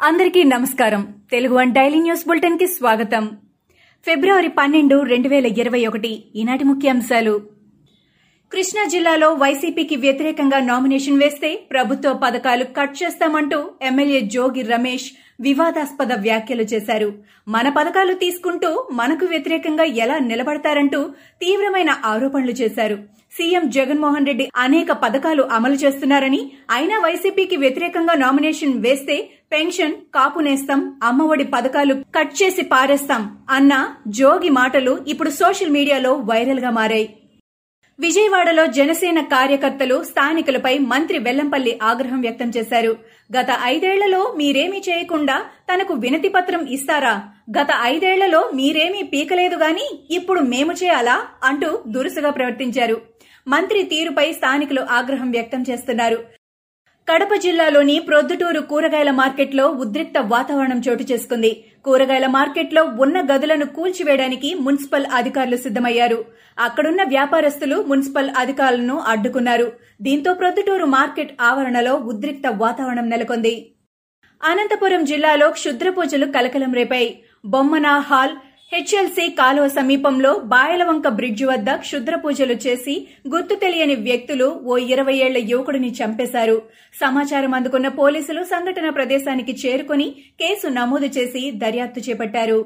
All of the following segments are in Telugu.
అందరికీ నమస్కారం. తెలుగు వన్ డైలీ న్యూస్ బులెటిన్కి స్వాగతం. ఫిబ్రవరి పన్నెండు రెండు వేల ఇరవై ఒకటి ఈనాటి ముఖ్యాంశాలు. కృష్ణా జిల్లాలో వైసీపీకి వ్యతిరేకంగా నామినేషన్ వేస్తే ప్రభుత్వ పథకాలు కట్ చేస్తామంటూ ఎమ్మెల్యే జోగి రమేష్ వివాదాస్పద వ్యాఖ్యలు చేశారు. మన పథకాలు తీసుకుంటూ మనకు వ్యతిరేకంగా ఎలా నిలబడతారంటూ తీవ్రమైన ఆరోపణలు చేశారు. సీఎం జగన్మోహన్ రెడ్డి అనేక పథకాలు అమలు చేస్తున్నారని అయినా వైసీపీకి వ్యతిరేకంగా నామినేషన్ వేస్తే పెన్షన్ కాపునేస్తాం అమ్మఒడి పథకాలు కట్ చేసి పారేస్తాం అన్న జోగి మాటలు ఇప్పుడు సోషల్ మీడియాలో వైరల్గా మారాయి. విజయవాడలో జనసేన కార్యకర్తలు స్థానికులపై మంత్రి వెల్లంపల్లి ఆగ్రహం వ్యక్తం చేశారు. గత ఐదేళ్ళలో మీరేమీ చేయకుండా తనకు వినతి పత్రం ఇస్తారా? గత ఐదేళ్ళలో మీరేమీ పీకలేదు గాని ఇప్పుడు మేము చేయాలా? అంటూ దురుసుగా ప్రవర్తించారు. మంత్రి తీరుపై స్థానికులు ఆగ్రహం వ్యక్తం చేస్తున్నారు. కడప జిల్లాలోని ప్రొద్దుటూరు కూరగాయల మార్కెట్లో ఉద్రిక్త వాతావరణం చోటు చేసుకుంది. కూరగాయల మార్కెట్లో ఉన్న గదులను కూల్చివేయడానికి మున్సిపల్ అధికారులు సిద్దమయ్యారు అక్కడున్న వ్యాపారస్తులు మున్సిపల్ అధికారులను అడ్డుకున్నారు. దీంతో ప్రొద్దుటూరు మార్కెట్ ఆవరణలో ఉద్రిక్త వాతావరణం నెలకొంది. అనంతపురం జిల్లాలో క్షుద్ర పూజలు కలకలం రేపాయి. బొమ్మన హాల్ హెచ్ఎల్సీ కాలువ సమీపంలో బాయలవంక బ్రిడ్జి వద్ద క్షుద్ర పూజలు చేసి గుర్తు తెలియని వ్యక్తులు ఓ ఇరవై ఏళ్ళ యువకుడిని చంపేశారు. సమాచారం అందుకున్న పోలీసులు సంఘటన ప్రదేశానికి చేరుకుని కేసు నమోదు చేసి దర్యాప్తు చేపట్టారు.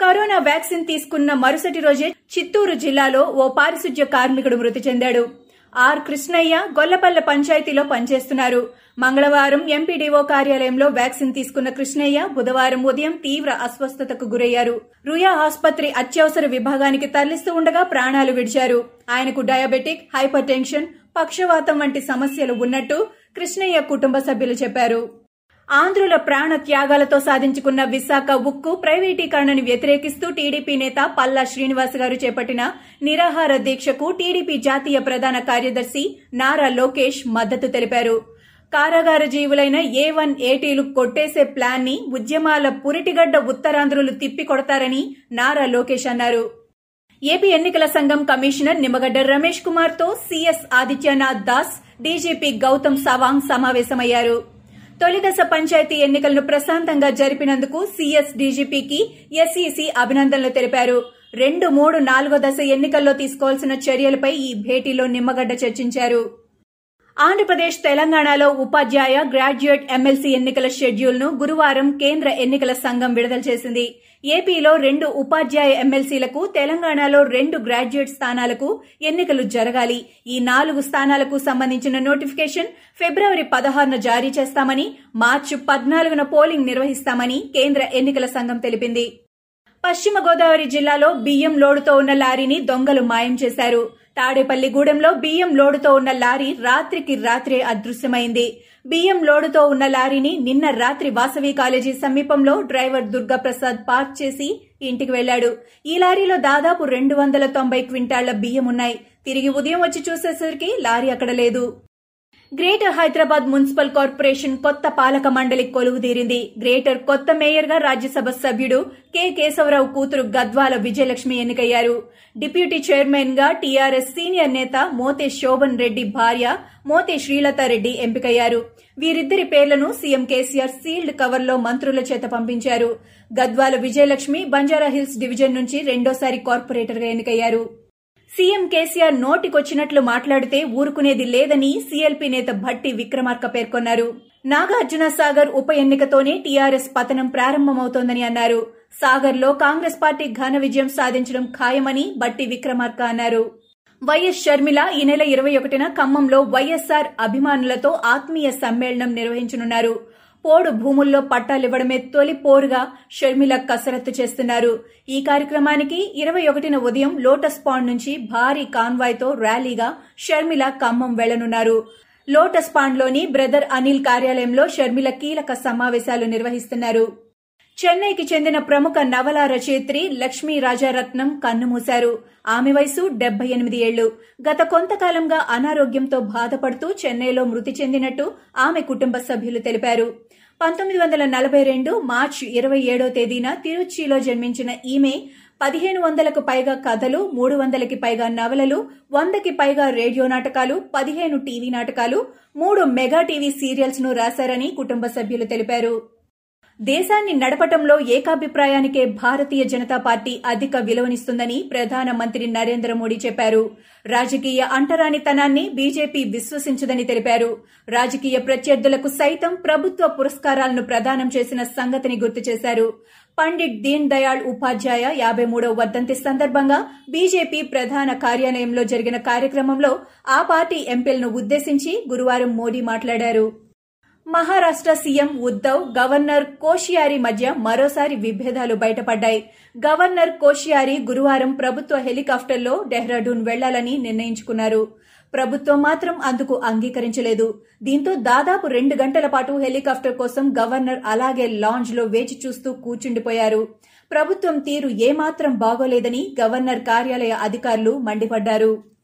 కరోనా వ్యాక్సిన్ తీసుకున్న మరుసటి రోజే చిత్తూరు జిల్లాలో ఓ పారిశుధ్య కార్మికుడు మృతి చెందాడు. ఆర్ కృష్ణయ్య గొల్లపల్లె పంచాయతీలో పనిచేస్తున్నారు. మంగళవారం ఎంపీడీఓ కార్యాలయంలో వ్యాక్సిన్ తీసుకున్న కృష్ణయ్య బుధవారం ఉదయం తీవ్ర అస్వస్థతకు గురయ్యారు. రుయా ఆసుపత్రి అత్యవసర విభాగానికి తరలిస్తూ ఉండగా ప్రాణాలు విడిచారు. ఆయనకు డయాబెటిక్ హైపర్ టెన్షన్ పక్షవాతం వంటి సమస్యలు ఉన్నట్టు కృష్ణయ్య కుటుంబ సభ్యులు చెప్పారు. ఆంధ్రుల ప్రాణ త్యాగాలతో సాధించుకున్న విశాఖ ఉక్కు ప్రైవేటీకరణను వ్యతిరేకిస్తూ టీడీపీ నేత పల్లా శ్రీనివాస్ గారు చేపట్టిన నిరాహార దీక్షకు టీడీపీ జాతీయ ప్రధాన కార్యదర్శి నారా లోకేష్ మద్దతు తెలిపారు. కారాగార జీవులైన ఏ వన్ ఏటీలు కొట్టేసే ప్లాన్ని ఉద్యమాల పురిటిగడ్డ ఉత్తరాంధ్రులు తిప్పి కొడతారని నారా లోకేష్ అన్నారు. ఏపీ ఎన్నికల సంఘం కమిషనర్ నిమ్మగడ్డ రమేష్ కుమార్తో సీఎస్ ఆదిత్యనాథ్ దాస్ డీజీపీ గౌతమ్ సవాంగ్ సమావేశమయ్యారు. తొలిదశ పంచాయతీ ఎన్నికలను ప్రశాంతంగా జరిపినందుకు సీఎస్ డీజీపీకి ఎస్ఈసీ అభినందనలు తెలిపారు. రెండు మూడు నాలుగో దశ ఎన్నికల్లో తీసుకోవాల్సిన చర్యలపై ఈ భేటీలో నిమ్మగడ్డ చర్చించారు. ఆంధ్రప్రదేశ్ తెలంగాణలో ఉపాధ్యాయ గ్రాడ్యుయేట్ ఎమ్మెల్సీ ఎన్నికల షెడ్యూల్ను గురువారం కేంద్ర ఎన్నికల సంఘం విడుదల చేసింది. ఏపీలో రెండు ఉపాధ్యాయ ఎమ్మెల్సీలకు తెలంగాణలో రెండు గ్రాడ్యుయేట్ స్థానాలకు ఎన్నికలు జరగాలి. ఈ నాలుగు స్థానాలకు సంబంధించిన నోటిఫికేషన్ ఫిబ్రవరి పదహారున జారీ చేస్తామని మార్చి పద్నాలుగున పోలింగ్ నిర్వహిస్తామని కేంద్ర ఎన్నికల సంఘం తెలిపింది. పశ్చిమ గోదావరి జిల్లాలో బియ్యం లోడుతో ఉన్న లారీని దొంగలు మాయం చేశారు. తాడేపల్లిగూడెంలో బియ్యం లోడుతో ఉన్న లారీ రాత్రికి రాత్రే అదృశ్యమైంది. బియ్యం లోడుతో ఉన్న లారీని నిన్న రాత్రి వాసవి కాలేజీ సమీపంలో డ్రైవర్ దుర్గాప్రసాద్ పార్క్ చేసి ఇంటికి వెళ్ళాడు ఈ లారీలో దాదాపు రెండు వందల తొంభై క్వింటాళ్ళ బియ్యం ఉన్నాయి. తిరిగి ఉదయం వచ్చి చూసేసరికి లారీ అక్కడ లేదు. గ్రేటర్ హైదరాబాద్ మున్సిపల్ కార్పొరేషన్ కొత్త పాలక మండలి కొలువుదీరింది గ్రేటర్ కొత్త మేయర్గా రాజ్యసభ సభ్యుడు కె. కేశవరావు కూతురు గద్వాల విజయలక్ష్మి ఎన్నికయ్యారు. డిప్యూటీ చైర్మన్గా టీఆర్ఎస్ సీనియర్ నేత మోతే శోభన్ రెడ్డి భార్య మోతే శ్రీలతారెడ్డి ఎంపికయ్యారు. వీరిద్దరి పేర్లను సీఎం కేసీఆర్ సీల్డ్ కవర్లో మంత్రుల చేత పంపించారు. గద్వాల విజయలక్ష్మి బంజారాహిల్స్ డివిజన్ నుంచి రెండోసారి కార్పొరేటర్గా ఎన్నికయ్యారు. సీఎం కేసీఆర్ నోటికొచ్చినట్లు మాట్లాడితే ఊరుకునేది లేదని సీఎల్పీ నేత భట్టి విక్రమార్క పేర్కొన్నారు. నాగార్జున సాగర్ ఉప ఎన్నికతోనే టీఆర్ఎస్ పతనం ప్రారంభమవుతోందని అన్నారు. సాగర్లో కాంగ్రెస్ పార్టీ ఘన విజయం సాధించడం ఖాయమని భట్టి విక్రమార్క అన్నారు. వైఎస్ షర్మిల ఈ నెల ఇరవై ఒకటిన ఖమ్మంలో వైఎస్సార్ అభిమానులతో ఆత్మీయ సమ్మేళనం నిర్వహించనున్నారు. పోడు భూముల్లో పట్టాలివ్వడమే తొలి పోరుగా షర్మిల కసరత్తు చేస్తున్నారు. ఈ కార్యక్రమానికి ఇరవై ఒకటిన ఉదయం లోటస్ పాండ్ నుంచి భారీ కాన్వాయ్తో ర్యాలీగా షర్మిల ఖమ్మం వెళ్ళనున్నారు. లోటస్ పాండ్లోని బ్రదర్ అనిల్ కార్యాలయంలో షర్మిల కీలక సమావేశాలు నిర్వహిస్తున్నారు. చెన్నైకి చెందిన ప్రముఖ నవల రచయిత్రి లక్ష్మీ రాజారత్నం కన్నుమూశారు. ఆమె వయసు డెబ్బై ఎనిమిది ఏళ్ళు గత కొంతకాలంగా అనారోగ్యంతో బాధపడుతూ చెన్నైలో మృతి చెందినట్టు ఆమె కుటుంబ సభ్యులు తెలిపారు. పంతొమ్మిది వందల నలభై రెండు మార్చి ఇరవై ఏడో తేదీన తిరుచిలో జన్మించిన ఈమె పదిహేను వందలకు పైగా కథలు మూడు వందలకి పైగా నవలలు వందకి పైగా రేడియో నాటకాలు పదిహేను టీవీ నాటకాలు మూడు మెగా టీవీ సీరియల్స్ను రాశారని కుటుంబ సభ్యులు తెలిపారు. దేశాన్ని నడపటంలో ఏకాభిప్రాయానికే భారతీయ జనతా పార్టీ అధిక విలువనిస్తుందని ప్రధానమంత్రి నరేంద్ర మోడీ చెప్పారు. రాజకీయ అంటరానితనాన్ని బీజేపీ విశ్వసించదని తెలిపారు. రాజకీయ ప్రత్యర్థులకు సైతం ప్రభుత్వ పురస్కారాలను ప్రదానం చేసిన సంగతిని గుర్తు చేశారు. పండిట్ దీన్ దయాళ్ ఉపాధ్యాయ యాభై మూడవ వర్ధంతి సందర్భంగా బీజేపీ ప్రధాన కార్యాలయంలో జరిగిన కార్యక్రమంలో ఆ పార్టీ ఎంపీలను ఉద్దేశించి గురువారం మోడీ మాట్లాడారు. మహారాష్ట సీఎం ఉద్దవ్ గవర్నర్ కోషియారి మధ్య మరోసారి విభేదాలు బయటపడ్డాయి. గవర్నర్ కోషియారి గురువారం ప్రభుత్వ హెలికాప్టర్లో డెహ్రాడూన్ వెళ్ళాలని నిర్ణయించుకున్నారు. ప్రభుత్వం మాత్రం అందుకు అంగీకరించలేదు. దీంతో దాదాపు రెండు గంటల పాటు హెలికాప్టర్ కోసం గవర్నర్ అలాగే లాంజ్లో వేచి చూస్తూ కూర్చుండిపోయారు. ప్రభుత్వం తీరు ఏమాత్రం బాగోలేదని గవర్నర్ కార్యాలయ అధికారులు మండిపడ్డారు.